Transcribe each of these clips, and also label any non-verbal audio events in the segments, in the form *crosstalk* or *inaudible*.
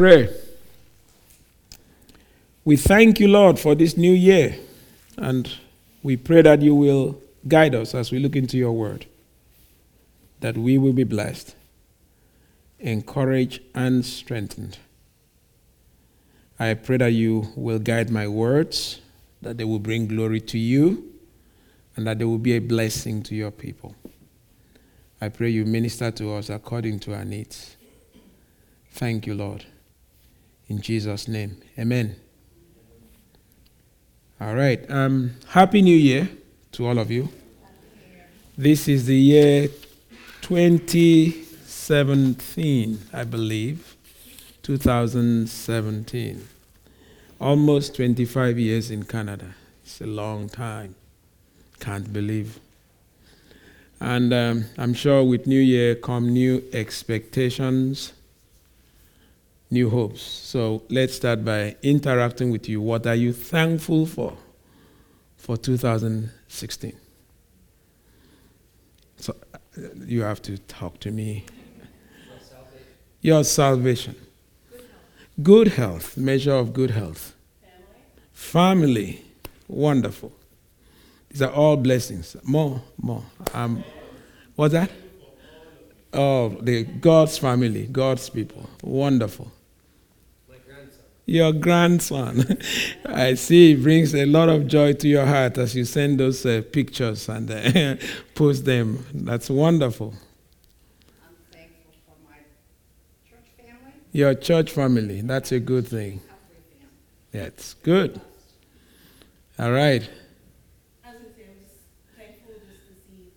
Pray. We thank you, Lord, for this new year, and we pray that you will guide us as we look into your word, that we will be blessed, encouraged, and strengthened. I pray that you will guide my words, that they will bring glory to you, and that they will be a blessing to your people. I pray you minister to us according to our needs. Thank you, Lord. In Jesus' name, amen. All right. Um, Happy New Year to all of you. This is the year 2017, I believe. 2017. Almost 25 years in Canada. It's a long time. Can't believe. And um, I'm sure with New Year come new expectations new hopes. So let's start by interacting with you. What are you thankful for for 2016? So uh, you have to talk to me. Your salvation. Good health, measure of good health. Family. Family. Wonderful. These are all blessings. More, more. Um, what's that? Oh, the God's family, God's people. Wonderful. Your grandson. *laughs* I see it brings a lot of joy to your heart as you send those uh, pictures and uh, *laughs* post them. That's wonderful. I'm thankful for my church family. Your church family. That's a good thing. Yeah, it's good. All right. I *laughs* was gonna say, I'm just thankful just to see,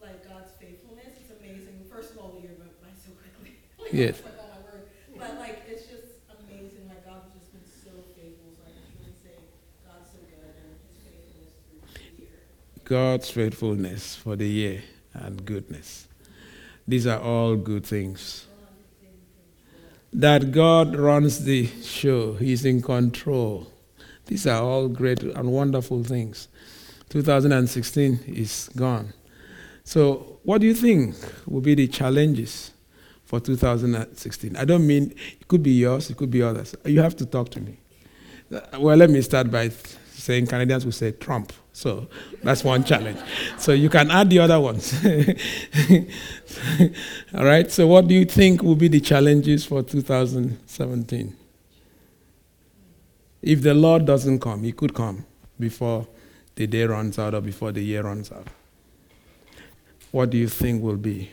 like, God's faithfulness. It's amazing. First of all, the year went by so quickly. Like, Yes. it's like, oh my word. But like, it's just amazing. Like, God has just been so faithful. So I just really say, God's so good and His faithfulness through the year. God's faithfulness for the year and goodness. These are all good things. That God runs the show, He's in control. These are all great and wonderful things. 2016 is gone. So, what do you think will be the challenges for 2016? I don't mean it could be yours, it could be others. You have to talk to me. Well, let me start by saying Canadians will say Trump. So that's one challenge. So you can add the other ones. *laughs* All right. So what do you think will be the challenges for 2017? If the Lord doesn't come, He could come before the day runs out or before the year runs out. What do you think will be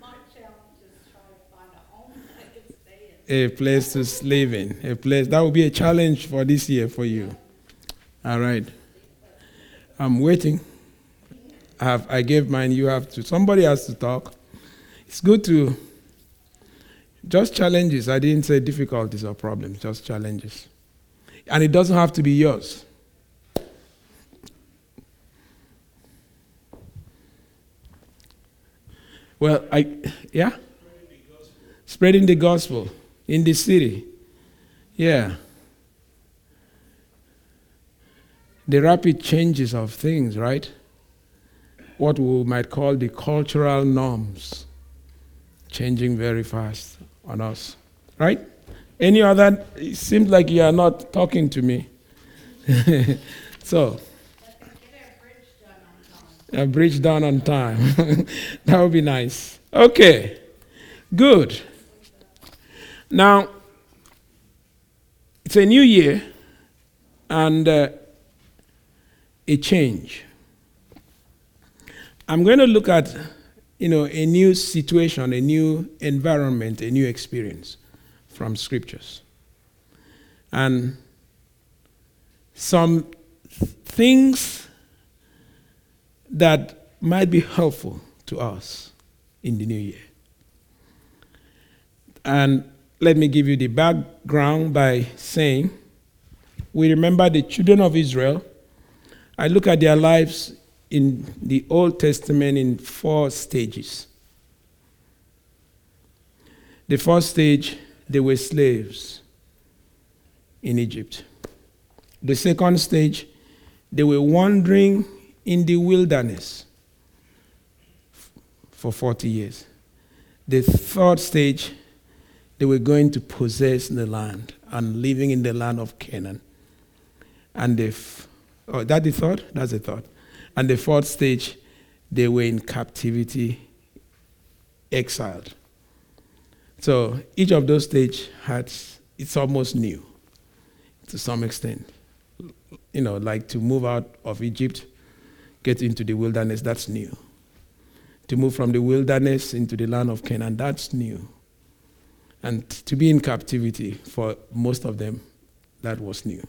My challenge is trying to find a home I can stay in. a place to live in? A place that will be a challenge for this year for you. All right. I'm waiting. I have I gave mine, you have to. Somebody has to talk. It's good to just challenges. I didn't say difficulties or problems, just challenges. And it doesn't have to be yours. Well, I yeah? Spreading the gospel in the city. Yeah. The rapid changes of things, right? What we might call the cultural norms changing very fast on us, right? Any other? It seems like you are not talking to me. *laughs* so, a bridge down on time. *laughs* that would be nice. Okay, good. Now, it's a new year and uh, a change. I'm going to look at, you know, a new situation, a new environment, a new experience from scriptures. And some things that might be helpful to us in the new year. And let me give you the background by saying we remember the children of Israel. I look at their lives in the Old Testament in four stages. The first stage, they were slaves in Egypt. The second stage, they were wandering in the wilderness for 40 years. The third stage, they were going to possess the land and living in the land of Canaan. And the oh, that the third? That's the third. And the fourth stage, they were in captivity, exiled. So each of those stages had it's almost new to some extent. You know, like to move out of Egypt, get into the wilderness, that's new. To move from the wilderness into the land of Canaan, that's new. And to be in captivity for most of them, that was new.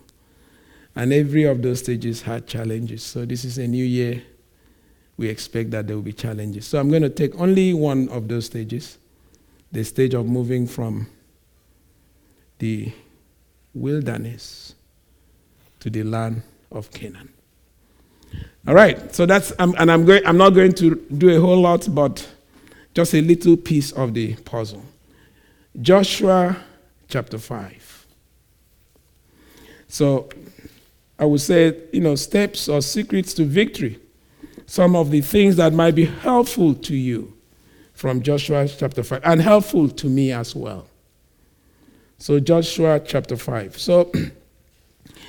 And every of those stages had challenges. So this is a new year. We expect that there will be challenges. So I'm going to take only one of those stages the stage of moving from the wilderness to the land of Canaan. All right, so that's, um, and I'm, going, I'm not going to do a whole lot, but just a little piece of the puzzle. Joshua chapter 5. So I would say, you know, steps or secrets to victory. Some of the things that might be helpful to you from Joshua chapter 5 and helpful to me as well. So, Joshua chapter 5. So,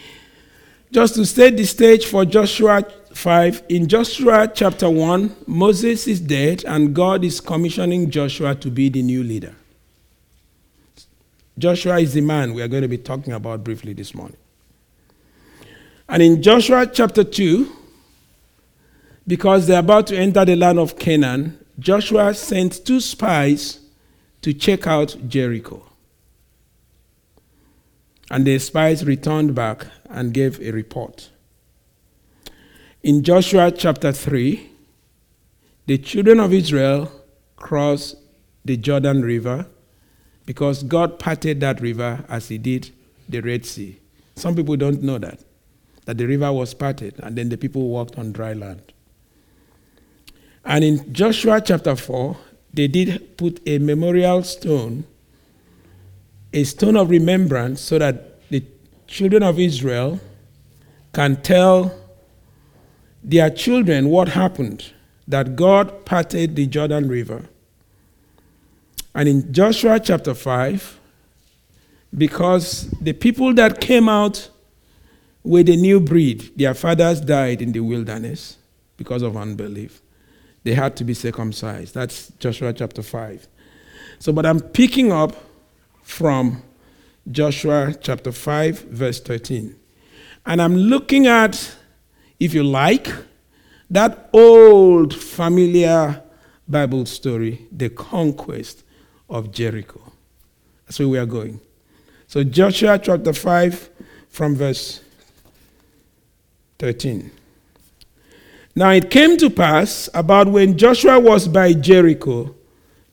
*clears throat* just to set the stage for Joshua 5, in Joshua chapter 1, Moses is dead and God is commissioning Joshua to be the new leader. Joshua is the man we are going to be talking about briefly this morning. And in Joshua chapter 2, because they're about to enter the land of Canaan, Joshua sent two spies to check out Jericho. And the spies returned back and gave a report. In Joshua chapter 3, the children of Israel crossed the Jordan River because God parted that river as He did the Red Sea. Some people don't know that, that the river was parted and then the people walked on dry land. And in Joshua chapter 4, they did put a memorial stone, a stone of remembrance, so that the children of Israel can tell their children what happened that God parted the Jordan River and in Joshua chapter 5, because the people that came out with a new breed, their fathers died in the wilderness because of unbelief. They had to be circumcised. That's Joshua chapter 5. So, but I'm picking up from Joshua chapter 5, verse 13. And I'm looking at, if you like, that old familiar Bible story, the conquest of Jericho. That's where we are going. So, Joshua chapter 5, from verse 13. Now it came to pass about when Joshua was by Jericho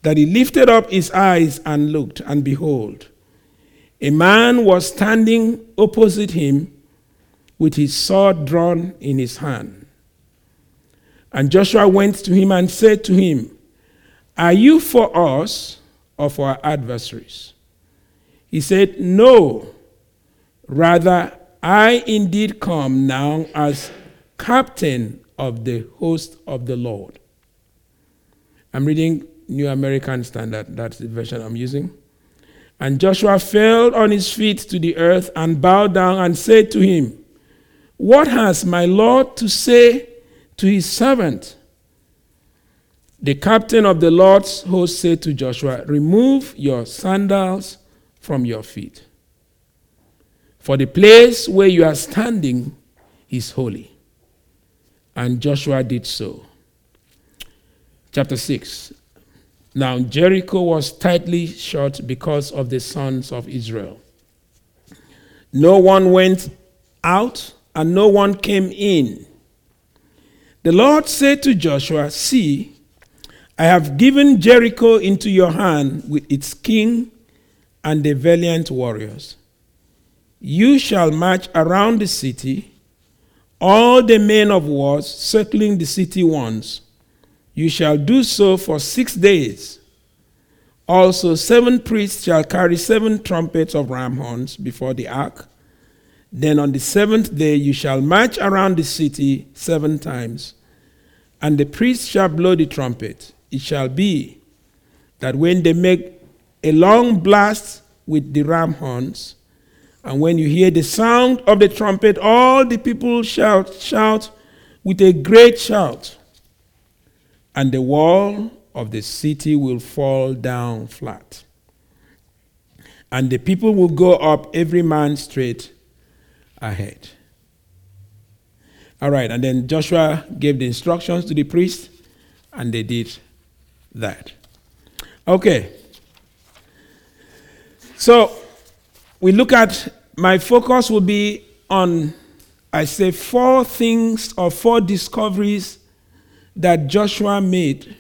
that he lifted up his eyes and looked, and behold, a man was standing opposite him with his sword drawn in his hand. And Joshua went to him and said to him, Are you for us or for our adversaries. He said, No, rather, I indeed come now as captain of the host of the Lord. I'm reading New American Standard, that's the version I'm using. And Joshua fell on his feet to the earth and bowed down and said to him, What has my Lord to say to his servant? The captain of the Lord's host said to Joshua, Remove your sandals from your feet, for the place where you are standing is holy. And Joshua did so. Chapter 6. Now Jericho was tightly shut because of the sons of Israel. No one went out and no one came in. The Lord said to Joshua, See, I have given Jericho into your hand with its king and the valiant warriors. You shall march around the city, all the men of war circling the city once. You shall do so for six days. Also, seven priests shall carry seven trumpets of ram horns before the ark. Then on the seventh day you shall march around the city seven times, and the priests shall blow the trumpet it shall be that when they make a long blast with the ram horns. And when you hear the sound of the trumpet, all the people shout, shout with a great shout. And the wall of the city will fall down flat. And the people will go up, every man straight ahead. All right, and then Joshua gave the instructions to the priests, and they did that. Okay. So we look at my focus will be on, I say, four things or four discoveries that Joshua made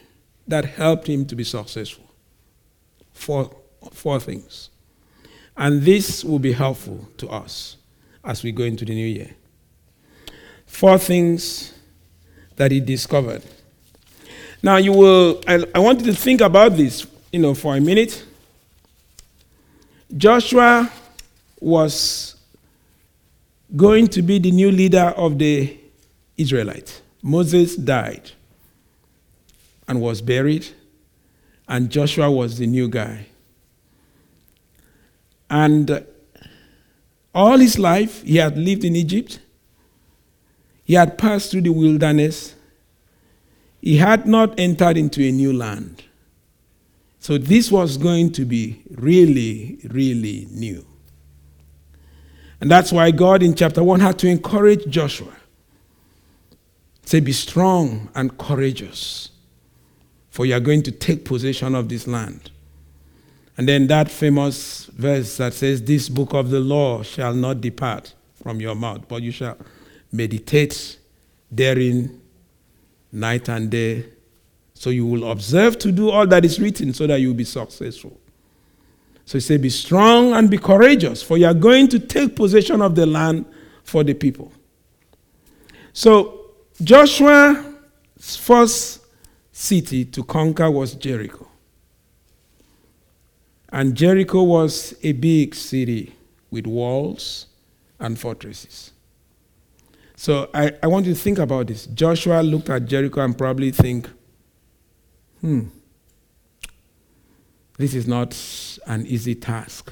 that helped him to be successful. Four, four things. And this will be helpful to us as we go into the new year. Four things that he discovered. Now you will I, I want you to think about this, you know, for a minute. Joshua was going to be the new leader of the Israelites. Moses died and was buried, and Joshua was the new guy. And all his life, he had lived in Egypt. He had passed through the wilderness. He had not entered into a new land. So this was going to be really, really new. And that's why God in chapter 1 had to encourage Joshua. Say, be strong and courageous, for you are going to take possession of this land. And then that famous verse that says, This book of the law shall not depart from your mouth, but you shall meditate therein night and day. So you will observe to do all that is written so that you will be successful. So he said, Be strong and be courageous, for you are going to take possession of the land for the people. So Joshua's first city to conquer was Jericho. And Jericho was a big city with walls and fortresses. So I, I want you to think about this. Joshua looked at Jericho and probably think, hmm, this is not an easy task.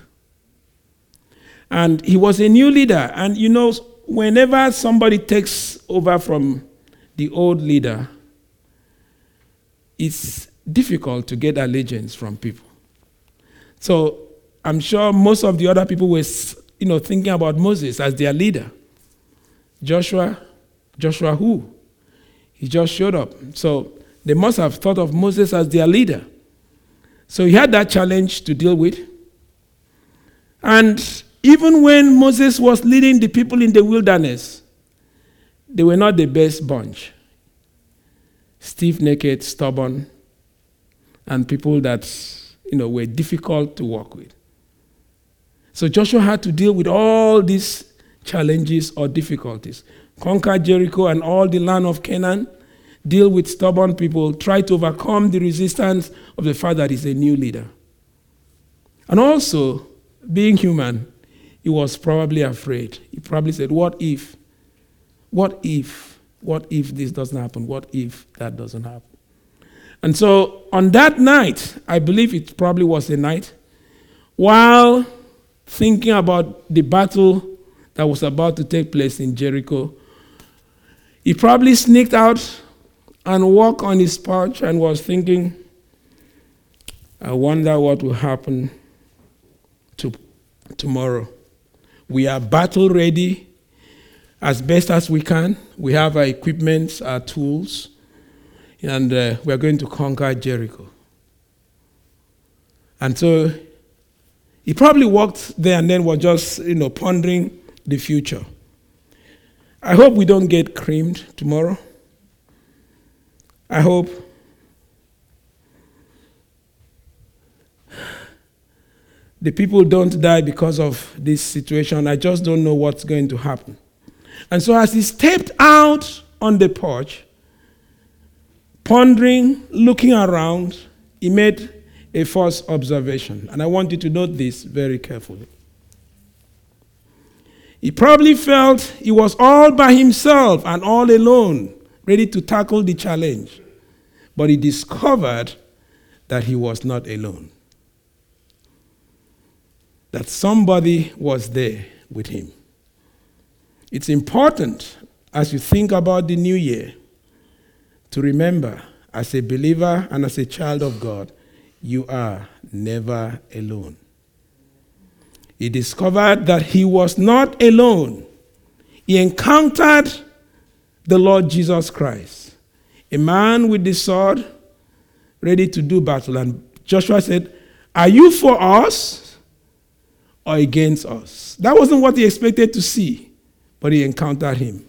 And he was a new leader. And you know, whenever somebody takes over from the old leader, it's difficult to get allegiance from people. So I'm sure most of the other people were, you know, thinking about Moses as their leader. Joshua, Joshua who? He just showed up. So they must have thought of Moses as their leader. So he had that challenge to deal with. And even when Moses was leading the people in the wilderness, they were not the best bunch. Stiff necked, stubborn, and people that you know were difficult to work with. So Joshua had to deal with all these challenges or difficulties. Conquer Jericho and all the land of Canaan deal with stubborn people, try to overcome the resistance of the fact that he's a new leader. And also, being human, he was probably afraid. He probably said, What if? What if? What if this doesn't happen? What if that doesn't happen? And so on that night, I believe it probably was a night, while thinking about the battle that was about to take place in Jericho, he probably sneaked out and walked on his porch and was thinking, I wonder what will happen to tomorrow. We are battle ready as best as we can. We have our equipment, our tools, and uh, we are going to conquer Jericho. And so he probably walked there and then was just, you know, pondering the future. I hope we don't get creamed tomorrow. I hope the people don't die because of this situation. I just don't know what's going to happen. And so, as he stepped out on the porch, pondering, looking around, he made a first observation. And I want you to note this very carefully. He probably felt he was all by himself and all alone ready to tackle the challenge. But he discovered that he was not alone. that somebody was there with him. It's important as you think about the new year to remember as a believer and as a child of God, you are never alone. He discovered that he was not alone. He encountered the Lord Jesus Christ, a man with the sword ready to do battle. And Joshua said, Are you for us or against us? That wasn't what he expected to see, but he encountered him.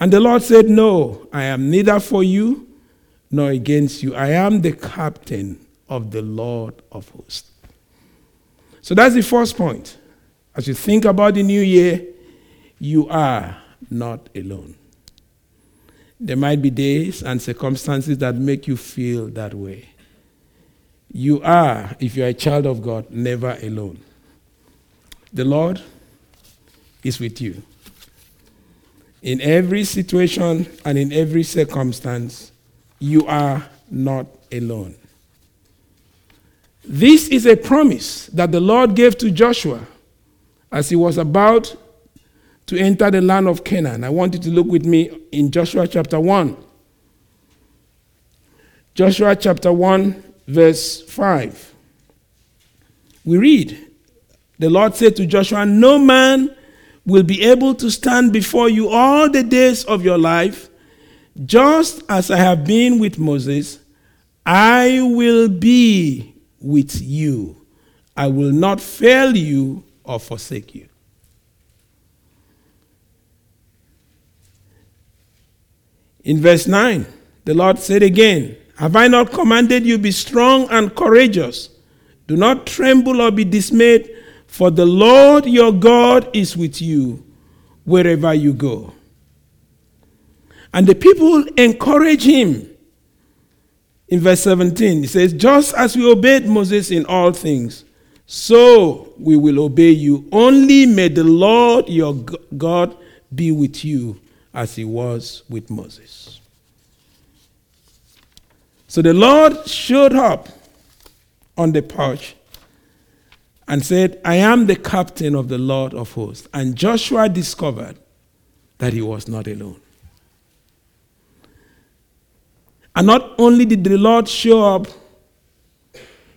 And the Lord said, No, I am neither for you nor against you. I am the captain of the Lord of hosts. So that's the first point. As you think about the new year, you are not alone. There might be days and circumstances that make you feel that way. You are, if you're a child of God, never alone. The Lord is with you. In every situation and in every circumstance, you are not alone. This is a promise that the Lord gave to Joshua as he was about to enter the land of Canaan. I want you to look with me in Joshua chapter 1. Joshua chapter 1, verse 5. We read, The Lord said to Joshua, No man will be able to stand before you all the days of your life. Just as I have been with Moses, I will be with you. I will not fail you or forsake you. In verse 9, the Lord said again, Have I not commanded you be strong and courageous? Do not tremble or be dismayed, for the Lord your God is with you wherever you go. And the people encourage him. In verse 17, he says, Just as we obeyed Moses in all things, so we will obey you. Only may the Lord your God be with you as he was with Moses. So the Lord showed up on the porch and said, I am the captain of the Lord of hosts. And Joshua discovered that he was not alone. And not only did the Lord show up,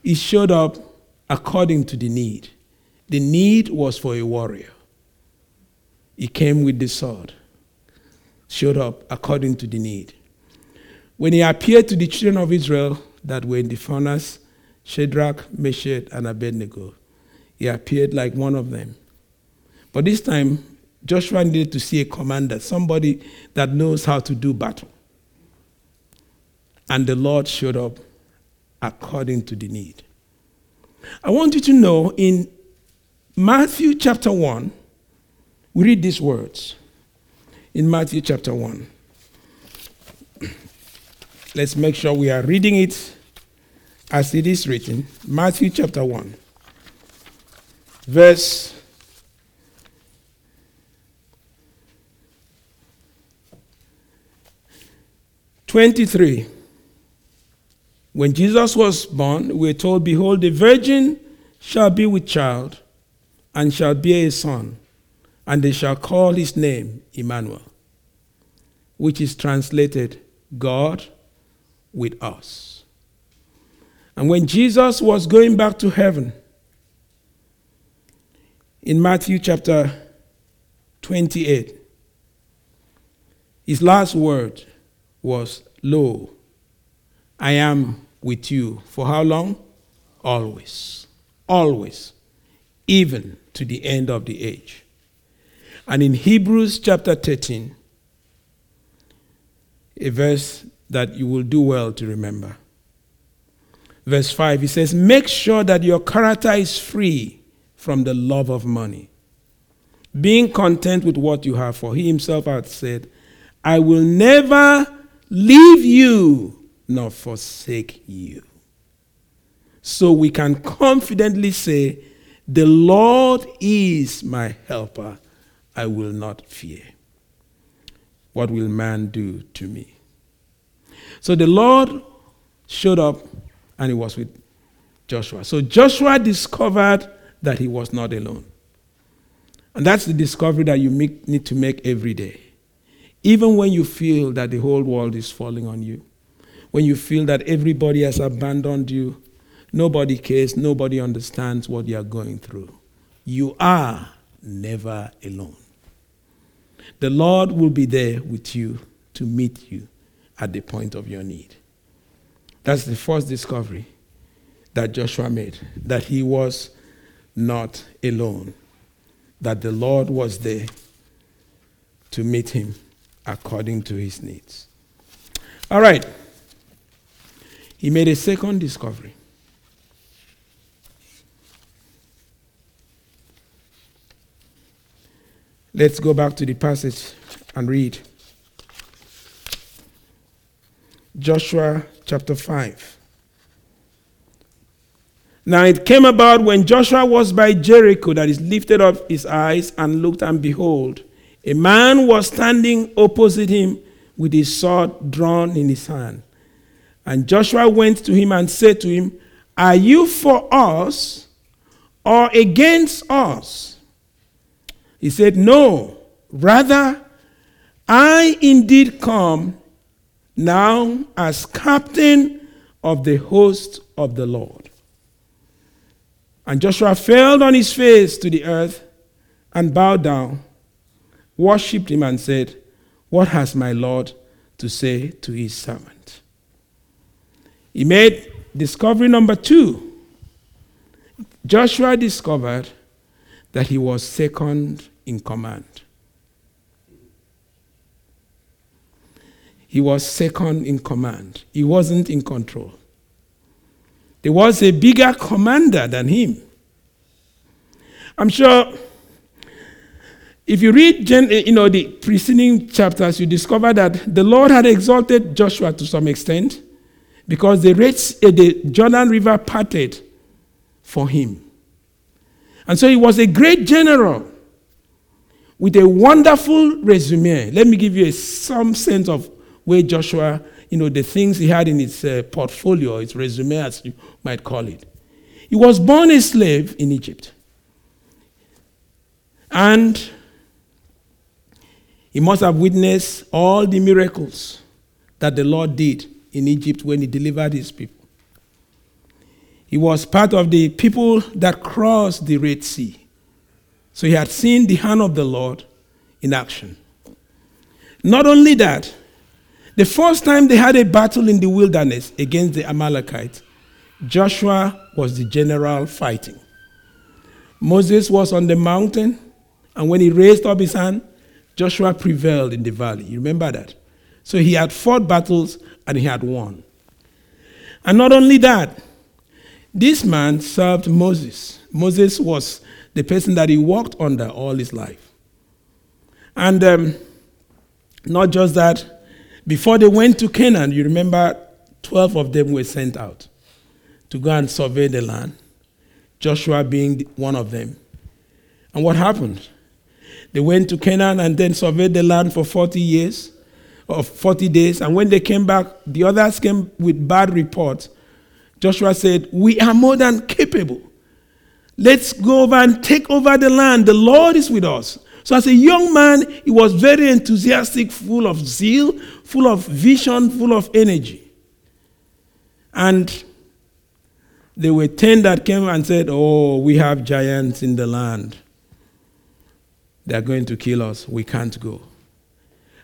he showed up according to the need. The need was for a warrior. He came with the sword, showed up according to the need. When he appeared to the children of Israel that were in the furnace, Shadrach, Meshach, and Abednego, he appeared like one of them. But this time, Joshua needed to see a commander, somebody that knows how to do battle. And the Lord showed up according to the need. I want you to know in Matthew chapter 1, we read these words. In Matthew chapter 1. Let's make sure we are reading it as it is written. Matthew chapter 1, verse 23. When Jesus was born, we are told, Behold, the virgin shall be with child and shall bear a son, and they shall call his name Emmanuel, which is translated God with us. And when Jesus was going back to heaven, in Matthew chapter 28, his last word was, Lo, I am with you. For how long? Always. Always. Even to the end of the age. And in Hebrews chapter 13, a verse that you will do well to remember. Verse 5, he says, Make sure that your character is free from the love of money, being content with what you have, for he himself had said, I will never leave you nor forsake you. So we can confidently say, The Lord is my helper. I will not fear. What will man do to me? So the Lord showed up and he was with Joshua. So Joshua discovered that he was not alone. And that's the discovery that you make, need to make every day. Even when you feel that the whole world is falling on you, when you feel that everybody has abandoned you, nobody cares, nobody understands what you are going through, you are never alone. The Lord will be there with you to meet you at the point of your need. That's the first discovery that Joshua made that he was not alone, that the Lord was there to meet him according to his needs. All right. He made a second discovery. Let's go back to the passage and read. Joshua chapter 5. Now it came about when Joshua was by Jericho that he lifted up his eyes and looked, and behold, a man was standing opposite him with his sword drawn in his hand. And Joshua went to him and said to him, Are you for us or against us? He said, No, rather, I indeed come now as captain of the host of the Lord. And Joshua fell on his face to the earth and bowed down, worshipped him, and said, What has my Lord to say to his servant? He made discovery number two. Joshua discovered that he was second in command. He was second in command. He wasn't in control. There was a bigger commander than him. I'm sure if you read you know, the preceding chapters, you discover that the Lord had exalted Joshua to some extent because the, uh, the Jordan River parted for him. And so he was a great general with a wonderful resume. Let me give you a, some sense of where Joshua, you know, the things he had in his uh, portfolio, his resume, as you might call it. He was born a slave in Egypt. And he must have witnessed all the miracles that the Lord did in Egypt when he delivered his people. He was part of the people that crossed the Red Sea. So he had seen the hand of the Lord in action. Not only that, the first time they had a battle in the wilderness against the Amalekites, Joshua was the general fighting. Moses was on the mountain, and when he raised up his hand, Joshua prevailed in the valley. You remember that? So he had fought battles and he had won. And not only that, this man served Moses. Moses was the person that he walked under all his life. And um, not just that, before they went to Canaan, you remember 12 of them were sent out to go and survey the land, Joshua being one of them. And what happened? They went to Canaan and then surveyed the land for 40 years, or 40 days. And when they came back, the others came with bad reports. Joshua said, We are more than capable Let's go over and take over the land. The Lord is with us. So, as a young man, he was very enthusiastic, full of zeal, full of vision, full of energy. And there were 10 that came and said, Oh, we have giants in the land. They're going to kill us. We can't go.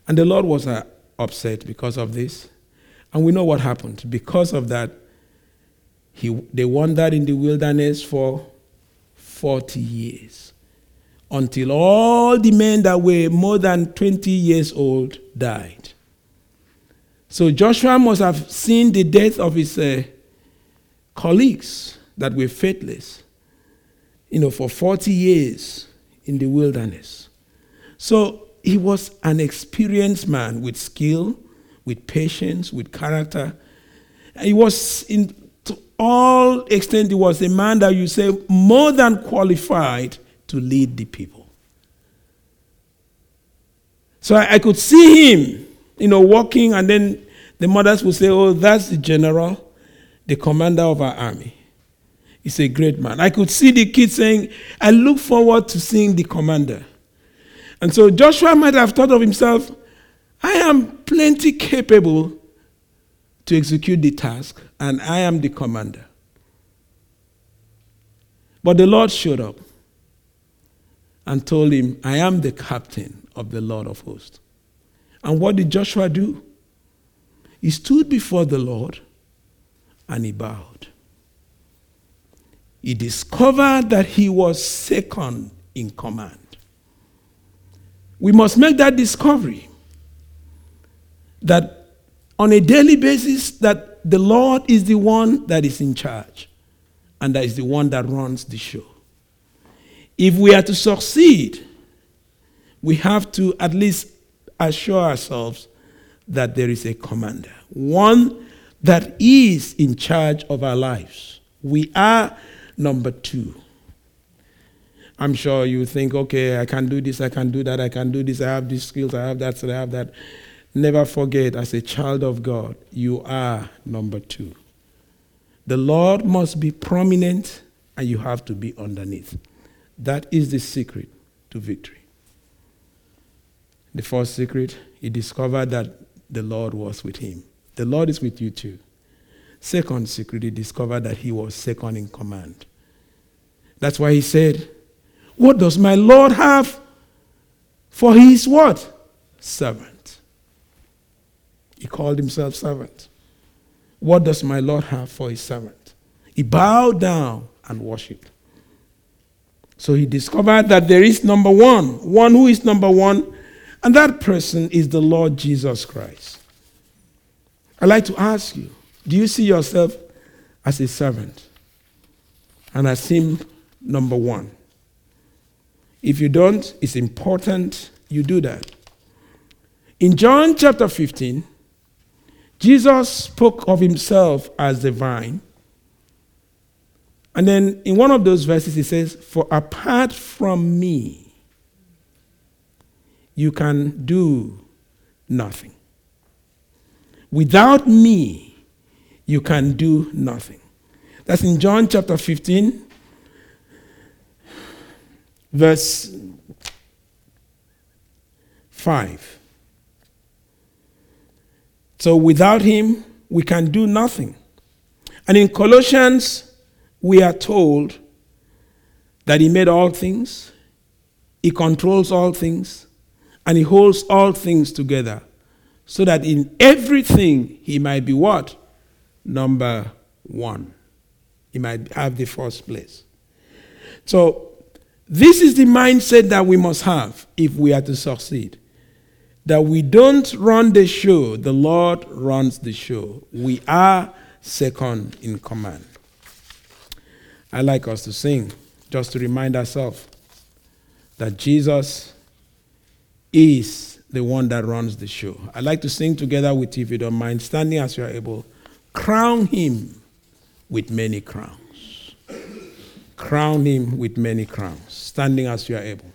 And the Lord was uh, upset because of this. And we know what happened. Because of that, he, they wandered in the wilderness for 40 years until all the men that were more than 20 years old died. So Joshua must have seen the death of his uh, colleagues that were faithless, you know, for 40 years in the wilderness. So he was an experienced man with skill, with patience, with character. He was in all extent, he was a man that you say more than qualified to lead the people. So I, I could see him, you know, walking, and then the mothers would say, Oh, that's the general, the commander of our army. He's a great man. I could see the kid saying, I look forward to seeing the commander. And so Joshua might have thought of himself, I am plenty capable to execute the task, and I am the commander. But the Lord showed up and told him, I am the captain of the Lord of hosts. And what did Joshua do? He stood before the Lord and he bowed. He discovered that he was second in command. We must make that discovery that on a daily basis that the Lord is the one that is in charge and that is the one that runs the show. If we are to succeed, we have to at least assure ourselves that there is a commander, one that is in charge of our lives. We are number two. I'm sure you think, okay, I can do this, I can do that, I can do this, I have these skills, I have that, so I have that. Never forget, as a child of God, you are number two. The Lord must be prominent and you have to be underneath. That is the secret to victory. The first secret, he discovered that the Lord was with him. The Lord is with you too. Second secret, he discovered that he was second in command. That's why he said, What does my Lord have for his what? Servant. He called himself servant. What does my Lord have for his servant? He bowed down and worshiped. So he discovered that there is number one, one who is number one, and that person is the Lord Jesus Christ. I'd like to ask you do you see yourself as a servant and as him number one? If you don't, it's important you do that. In John chapter 15, Jesus spoke of himself as the vine. And then in one of those verses, he says, For apart from me, you can do nothing. Without me, you can do nothing. That's in John chapter 15, verse 5. So without him, we can do nothing. And in Colossians, we are told that he made all things, he controls all things, and he holds all things together so that in everything he might be what? Number one. He might have the first place. So, this is the mindset that we must have if we are to succeed. That we don't run the show, the Lord runs the show. We are second in command. I like us to sing just to remind ourselves that Jesus is the one that runs the show. I'd like to sing together with you, if you don't mind, standing as you are able. Crown him with many crowns. Crown him with many crowns, standing as you are able.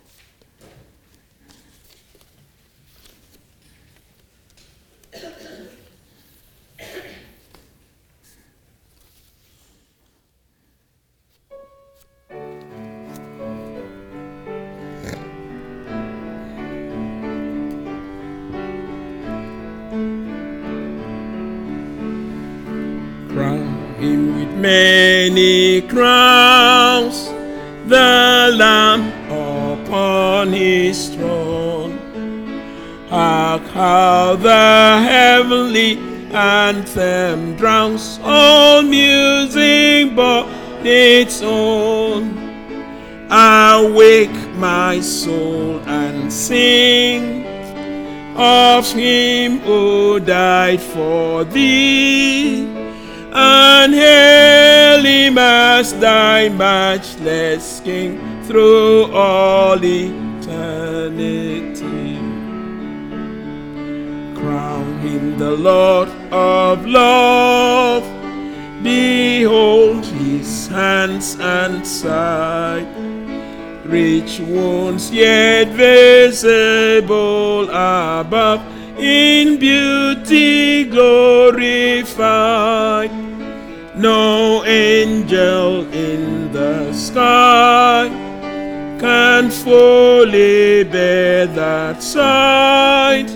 Many crowns, the Lamb upon his throne. Hark how the heavenly anthem drowns all music but its own. Awake my soul and sing of him who died for thee and hail him as thy matchless King through all eternity. Crown him the Lord of love. Behold his hands and side, rich wounds yet visible above in beauty glorified. No angel in the sky can fully bear that sight.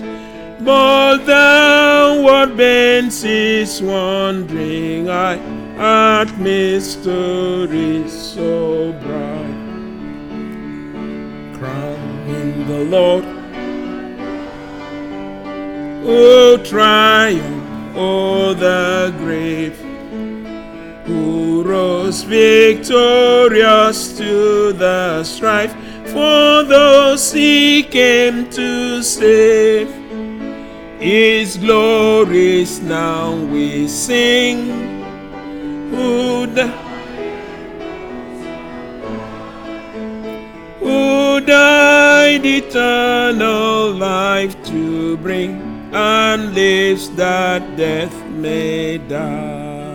But thou what bends is wondering eye at mysteries so bright. Crown in the Lord, O triumph o'er the grave, who rose victorious to the strife for those he came to save. His glories now we sing. Who, who died eternal life to bring and lives that death may die.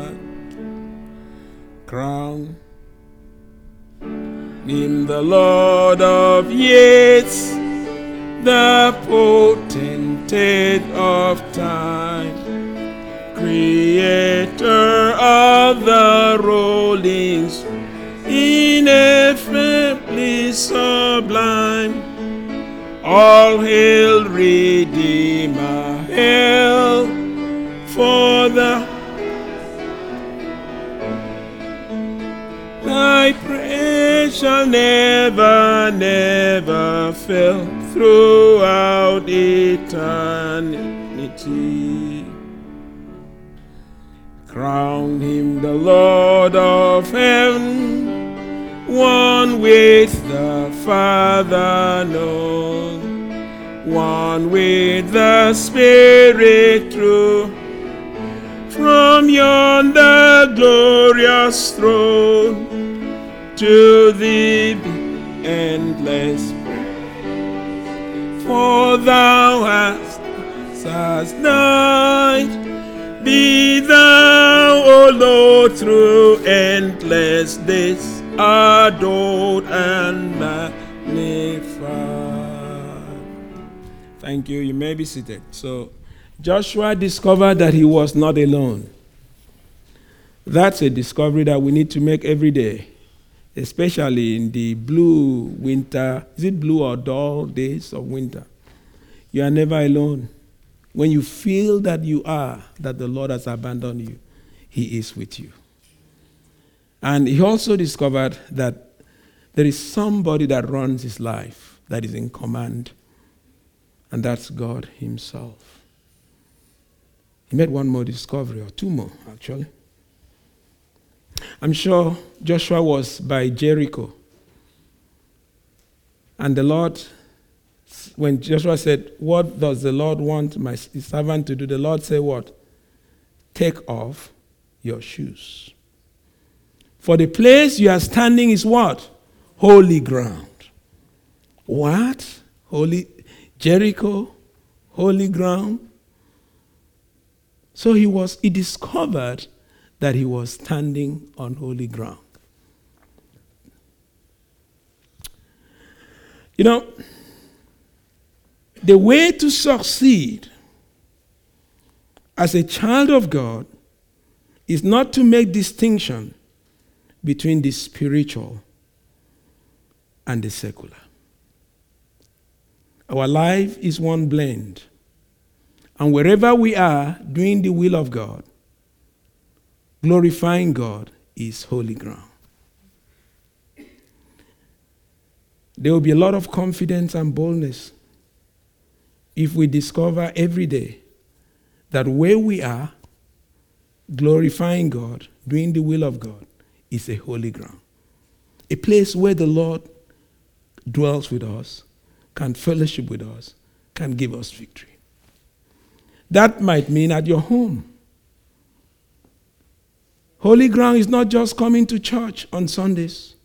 Crown him the Lord of years the potentate of time, creator of the rollings, ineffably sublime. All hail, Redeemer, hail for the shall never, never fail throughout eternity. Crown him the Lord of heaven, one with the Father known, one with the Spirit true from yonder glorious throne to thee be endless praise. For thou hast as night, be thou, O Lord, through endless days adored and magnified. Thank you. You may be seated. So. Joshua discovered that he was not alone. That's a discovery that we need to make every day, especially in the blue winter. Is it blue or dull days of winter? You are never alone. When you feel that you are, that the Lord has abandoned you, He is with you. And he also discovered that there is somebody that runs his life, that is in command, and that's God Himself. He made one more discovery, or two more, actually. I'm sure Joshua was by Jericho. And the Lord, when Joshua said, What does the Lord want my servant to do? The Lord said, What? Take off your shoes. For the place you are standing is what? Holy ground. What? Holy Jericho? Holy ground? So he was he discovered that he was standing on holy ground. You know, the way to succeed as a child of God is not to make distinction between the spiritual and the secular. Our life is one blend. And wherever we are doing the will of God, glorifying God is holy ground. There will be a lot of confidence and boldness if we discover every day that where we are, glorifying God, doing the will of God, is a holy ground. A place where the Lord dwells with us, can fellowship with us, can give us victory. That might mean at your home. Holy ground is not just coming to church on Sundays.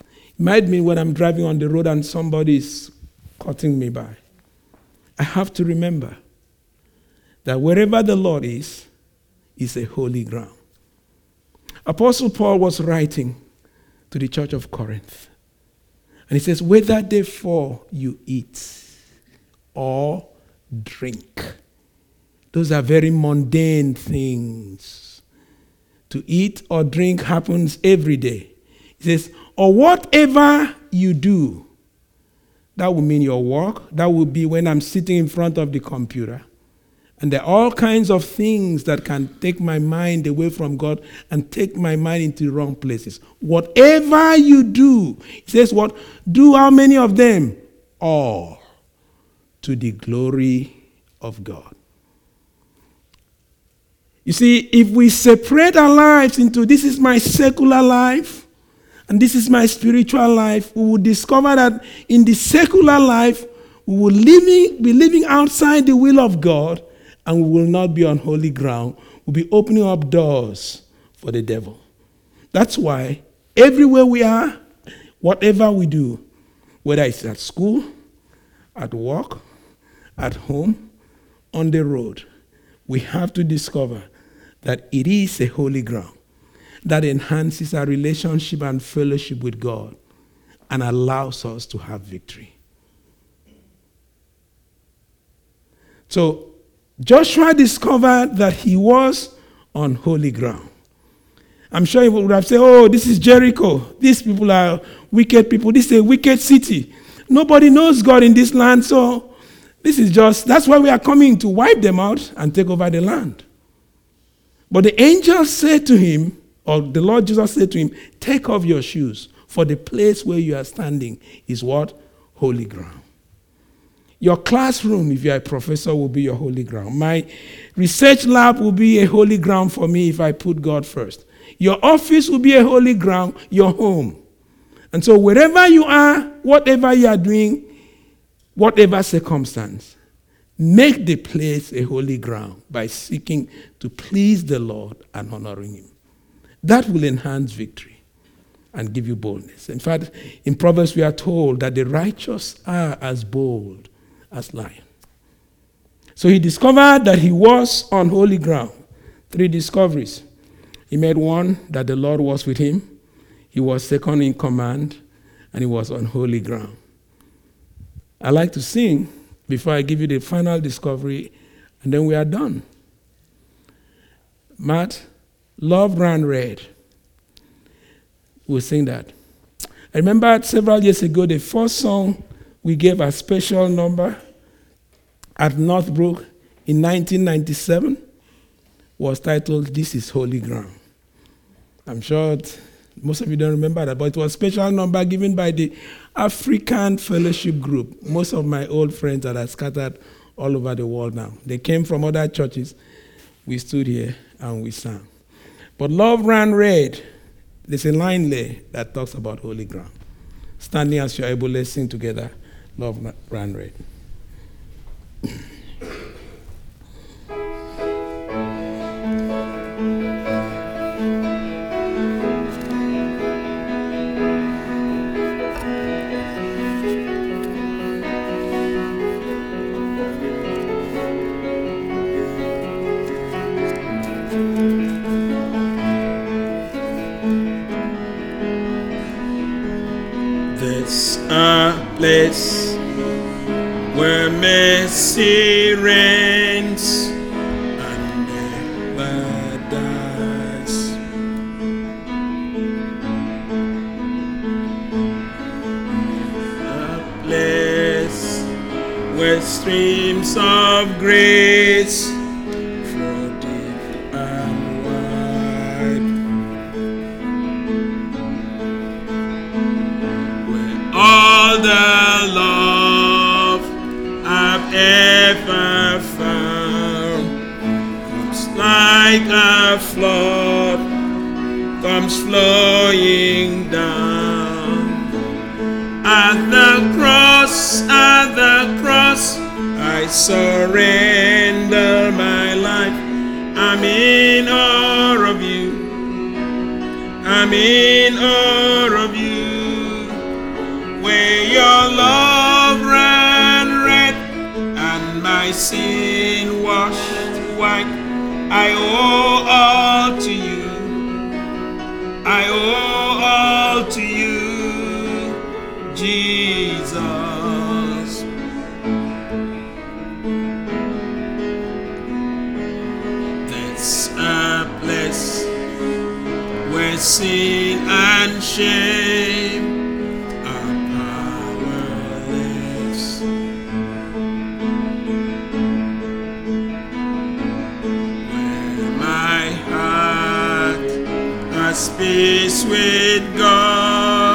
It might mean when I'm driving on the road and somebody is cutting me by. I have to remember that wherever the Lord is, is a holy ground. Apostle Paul was writing to the church of Corinth. And he says, Whether therefore you eat or drink, those are very mundane things. To eat or drink happens every day. He says, or whatever you do, that will mean your work. That will be when I'm sitting in front of the computer. And there are all kinds of things that can take my mind away from God and take my mind into the wrong places. Whatever you do, he says, what? Do how many of them? All to the glory of God. You see, if we separate our lives into this is my secular life and this is my spiritual life, we will discover that in the secular life, we will living, be living outside the will of God and we will not be on holy ground. We'll be opening up doors for the devil. That's why everywhere we are, whatever we do, whether it's at school, at work, at home, on the road, we have to discover that it is a holy ground that enhances our relationship and fellowship with God and allows us to have victory. So, Joshua discovered that he was on holy ground. I'm sure he would have said, Oh, this is Jericho. These people are wicked people. This is a wicked city. Nobody knows God in this land, so this is just, that's why we are coming to wipe them out and take over the land. But the angel said to him, or the Lord Jesus said to him, Take off your shoes, for the place where you are standing is what? Holy ground. Your classroom, if you're a professor, will be your holy ground. My research lab will be a holy ground for me if I put God first. Your office will be a holy ground, your home. And so, wherever you are, whatever you are doing, whatever circumstance, make the place a holy ground by seeking to please the Lord and honoring Him. That will enhance victory and give you boldness. In fact, in Proverbs, we are told that the righteous are as bold as lion. So he discovered that he was on holy ground. Three discoveries. He made one that the Lord was with him, he was second in command, and he was on holy ground. I like to sing before I give you the final discovery, and then we are done. Matt, love ran red. We'll sing that. I remember several years ago, the first song we gave a special number at Northbrook in 1997 was titled This is Holy Ground. I'm sure most of you don't remember that, but it was a special number given by the African Fellowship Group. Most of my old friends that are scattered all over the world now. They came from other churches. We stood here and we sang. But Love Ran Red, there's a line there that talks about holy ground. Standing as you're able, let's sing together. Love Ran Red. Where mercy reigns and never dies. A place where streams of grace Be with God.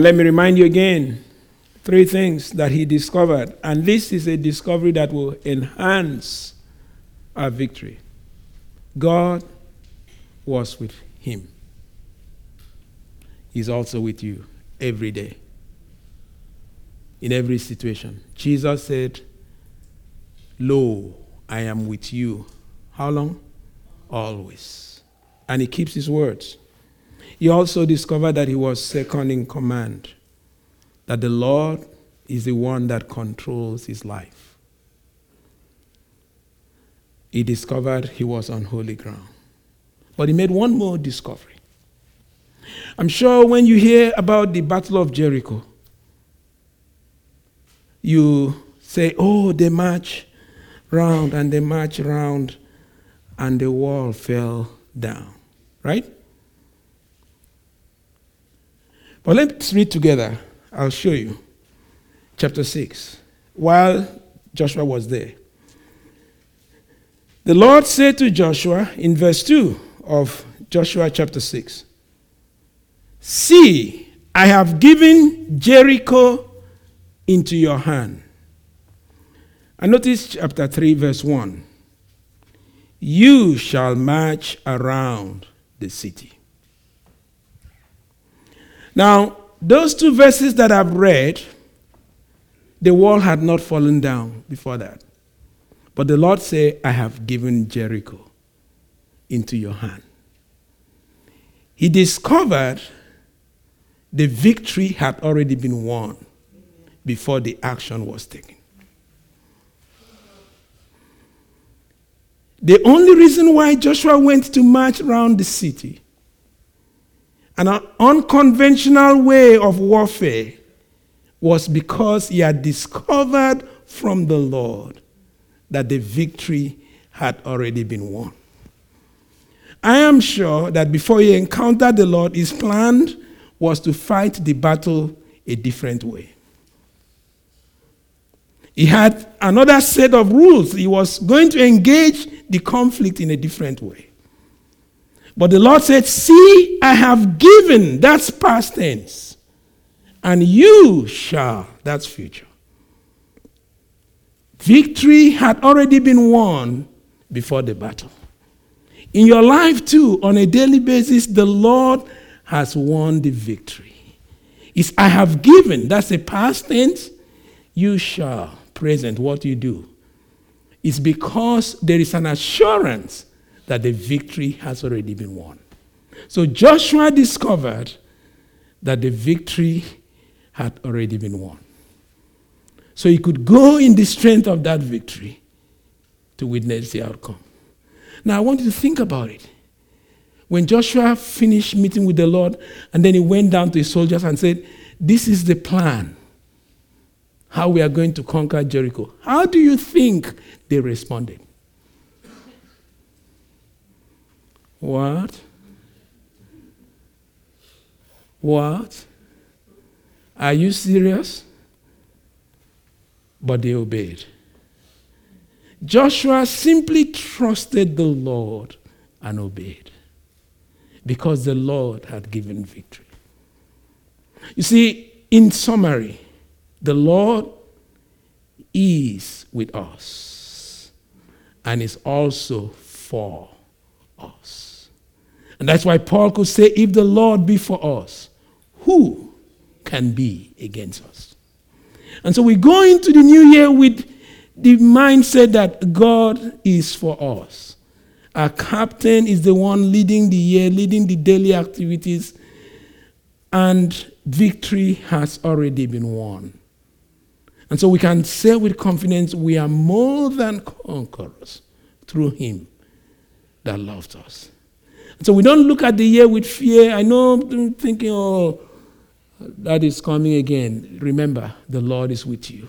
Now, let me remind you again three things that he discovered. And this is a discovery that will enhance our victory. God was with him, He's also with you every day, in every situation. Jesus said, Lo, I am with you. How long? Always. And He keeps His words. He also discovered that he was second in command, that the Lord is the one that controls his life. He discovered he was on holy ground. But he made one more discovery. I'm sure when you hear about the Battle of Jericho, you say, oh, they march round and they march round, and the wall fell down. Right? But let's read together. I'll show you. Chapter 6. While Joshua was there, the Lord said to Joshua in verse 2 of Joshua chapter 6 See, I have given Jericho into your hand. And notice chapter 3, verse 1. You shall march around the city. Now, those two verses that I've read, the wall had not fallen down before that. But the Lord said, I have given Jericho into your hand. He discovered the victory had already been won before the action was taken. The only reason why Joshua went to march around the city, an unconventional way of warfare, was because he had discovered from the Lord that the victory had already been won. I am sure that before he encountered the Lord, his plan was to fight the battle a different way. He had another set of rules. He was going to engage the conflict in a different way. But the Lord said, See, I have given, that's past tense, and you shall, that's future. Victory had already been won before the battle. In your life, too, on a daily basis, the Lord has won the victory. It's I have given, that's a past tense. you shall, present, what you do, It's because there is an assurance that the victory has already been won. So Joshua discovered that the victory had already been won. So he could go in the strength of that victory to witness the outcome. Now I want you to think about it. When Joshua finished meeting with the Lord, and then he went down to his soldiers and said, This is the plan how we are going to conquer Jericho. How do you think they responded? What? What? Are you serious? But they obeyed. Joshua simply trusted the Lord and obeyed because the Lord had given victory. You see, in summary, the Lord is with us and is also for us. And that's why Paul could say, If the Lord be for us, who can be against us? And so we go into the new year with the mindset that God is for us. Our captain is the one leading the year, leading the daily activities, and victory has already been won. And so we can say with confidence, we are more than conquerors through Him that loved us. So we don't look at the year with fear. I know I'm thinking, oh, that is coming again. Remember, the Lord is with you.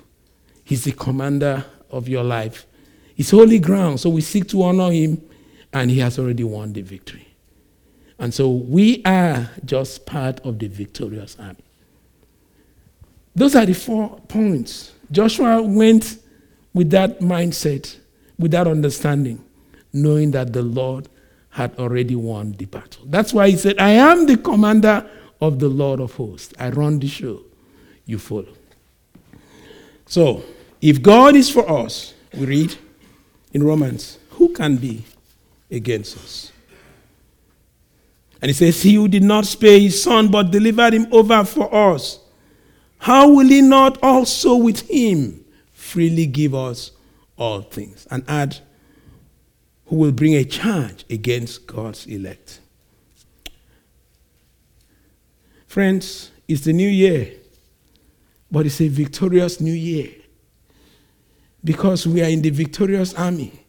He's the commander of your life. It's holy ground, so we seek to honor Him, and He has already won the victory. And so we are just part of the victorious army. Those are the four points. Joshua went with that mindset, with that understanding, knowing that the Lord had already won the battle. That's why he said, I am the commander of the Lord of hosts. I run the show. You follow. So, if God is for us, we read in Romans, who can be against us? And he says, He who did not spare his son, but delivered him over for us how will he not also with him freely give us all things? And add, who will bring a charge against God's elect? Friends, it's the new year, but it's a victorious new year because we are in the victorious army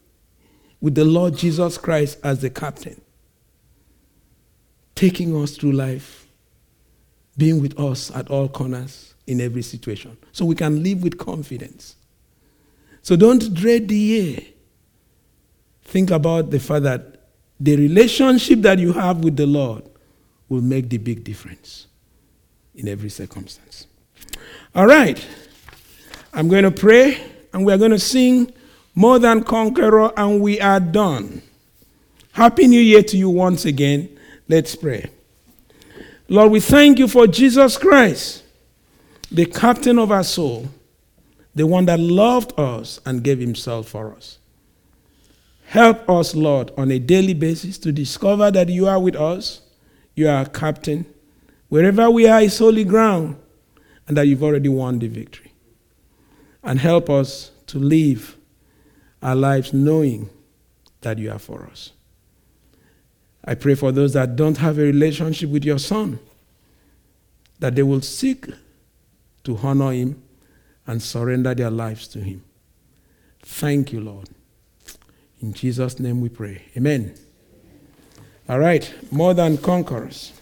with the Lord Jesus Christ as the captain, taking us through life, being with us at all corners in every situation. So we can live with confidence. So don't dread the year. Think about the fact that the relationship that you have with the Lord will make the big difference in every circumstance. All right. I'm going to pray and we're going to sing More Than Conqueror and we are done. Happy New Year to you once again. Let's pray. Lord, we thank you for Jesus Christ the captain of our soul, the one that loved us and gave himself for us. Help us, Lord, on a daily basis to discover that you are with us, you are our captain. Wherever we are is holy ground, and that you've already won the victory. And help us to live our lives knowing that you are for us. I pray for those that don't have a relationship with your Son, that they will seek to honor Him and surrender their lives to Him. Thank you, Lord. In Jesus' name we pray. Amen. All right, more than conquerors.